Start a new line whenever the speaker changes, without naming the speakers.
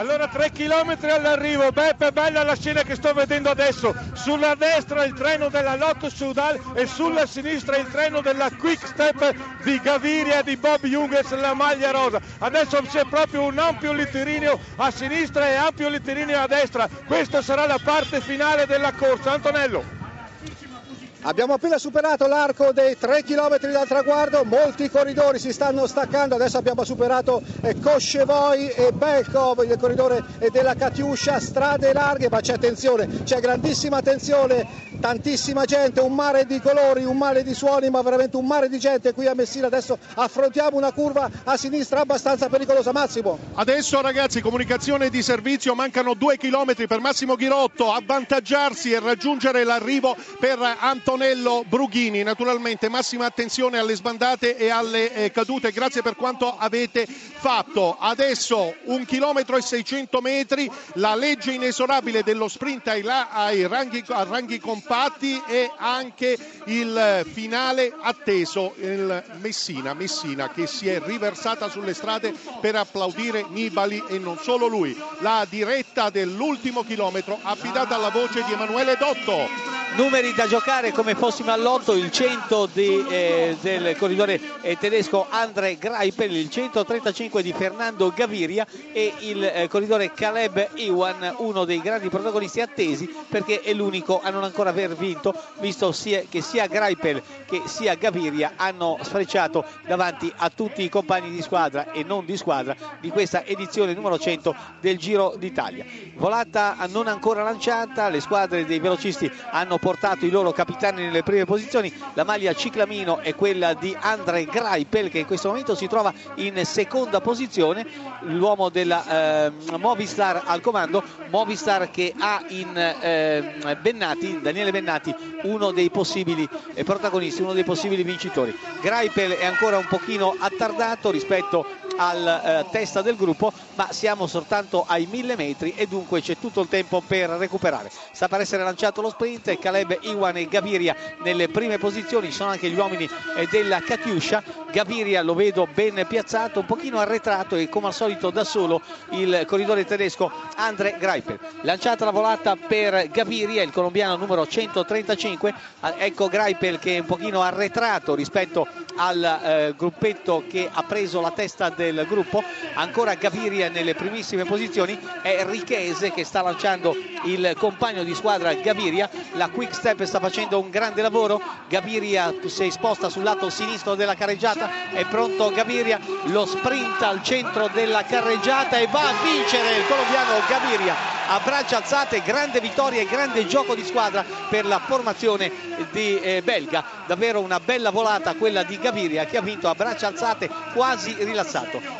Allora 3 km all'arrivo, Beppe, bella la scena che sto vedendo adesso. Sulla destra il treno della Lotto Sudal e sulla sinistra il treno della Quick Step di Gaviria di Bob Jungels, la maglia rosa. Adesso c'è proprio un ampio littirineo a sinistra e ampio littirineo a destra. Questa sarà la parte finale della corsa. Antonello.
Abbiamo appena superato l'arco dei 3 km dal traguardo, molti corridori si stanno staccando, adesso abbiamo superato eh, Koscevoi e Belkov, il corridore della Katiuscia, strade larghe, ma c'è attenzione, c'è grandissima attenzione, tantissima gente, un mare di colori, un mare di suoni, ma veramente un mare di gente qui a Messina. Adesso affrontiamo una curva a sinistra abbastanza pericolosa. Massimo.
Adesso ragazzi, comunicazione di servizio, mancano 2 km per Massimo Ghirotto, avvantaggiarsi e raggiungere l'arrivo per Antonio. Antonello Brughini. Naturalmente massima attenzione alle sbandate e alle eh, cadute, grazie per quanto avete fatto. Adesso un chilometro e 600 metri, la legge inesorabile dello sprint ai, ai ranghi, a ranghi compatti e anche il finale atteso, il Messina, Messina che si è riversata sulle strade per applaudire Nibali e non solo lui. La diretta dell'ultimo chilometro affidata alla voce di Emanuele Dotto
numeri da giocare come fossimo all'otto il 100 di, eh, del corridore eh, tedesco Andre Greipel il 135 di Fernando Gaviria e il eh, corridore Caleb Iwan uno dei grandi protagonisti attesi perché è l'unico a non ancora aver vinto visto sia, che sia Greipel che sia Gaviria hanno sfrecciato davanti a tutti i compagni di squadra e non di squadra di questa edizione numero 100 del Giro d'Italia. Volata non ancora lanciata le squadre dei velocisti hanno portato i loro capitani nelle prime posizioni. La maglia ciclamino è quella di Andre Greipel che in questo momento si trova in seconda posizione, l'uomo della eh, Movistar al comando, Movistar che ha in eh, Bennati, Daniele Bennati, uno dei possibili eh, protagonisti, uno dei possibili vincitori. Greipel è ancora un pochino attardato rispetto al eh, testa del gruppo ma siamo soltanto ai mille metri e dunque c'è tutto il tempo per recuperare. Sta per essere lanciato lo sprint Caleb Iwan e Gaviria nelle prime posizioni sono anche gli uomini eh, della Katiuscia Gaviria lo vedo ben piazzato un pochino arretrato e come al solito da solo il corridore tedesco Andre Greipel lanciata la volata per Gaviria il colombiano numero 135 ecco Greipel che è un pochino arretrato rispetto al eh, gruppetto che ha preso la testa del gruppo. Ancora Gaviria nelle primissime posizioni. È Richese che sta lanciando il compagno di squadra Gaviria. La Quick Step sta facendo un grande lavoro. Gaviria si sposta sul lato sinistro della carreggiata. È pronto Gaviria. Lo sprint al centro della carreggiata e va a vincere il colombiano Gaviria a braccia alzate grande vittoria e grande gioco di squadra per la formazione di eh, belga. Davvero una bella volata quella di Gaviria che ha vinto a braccia alzate quasi rilassato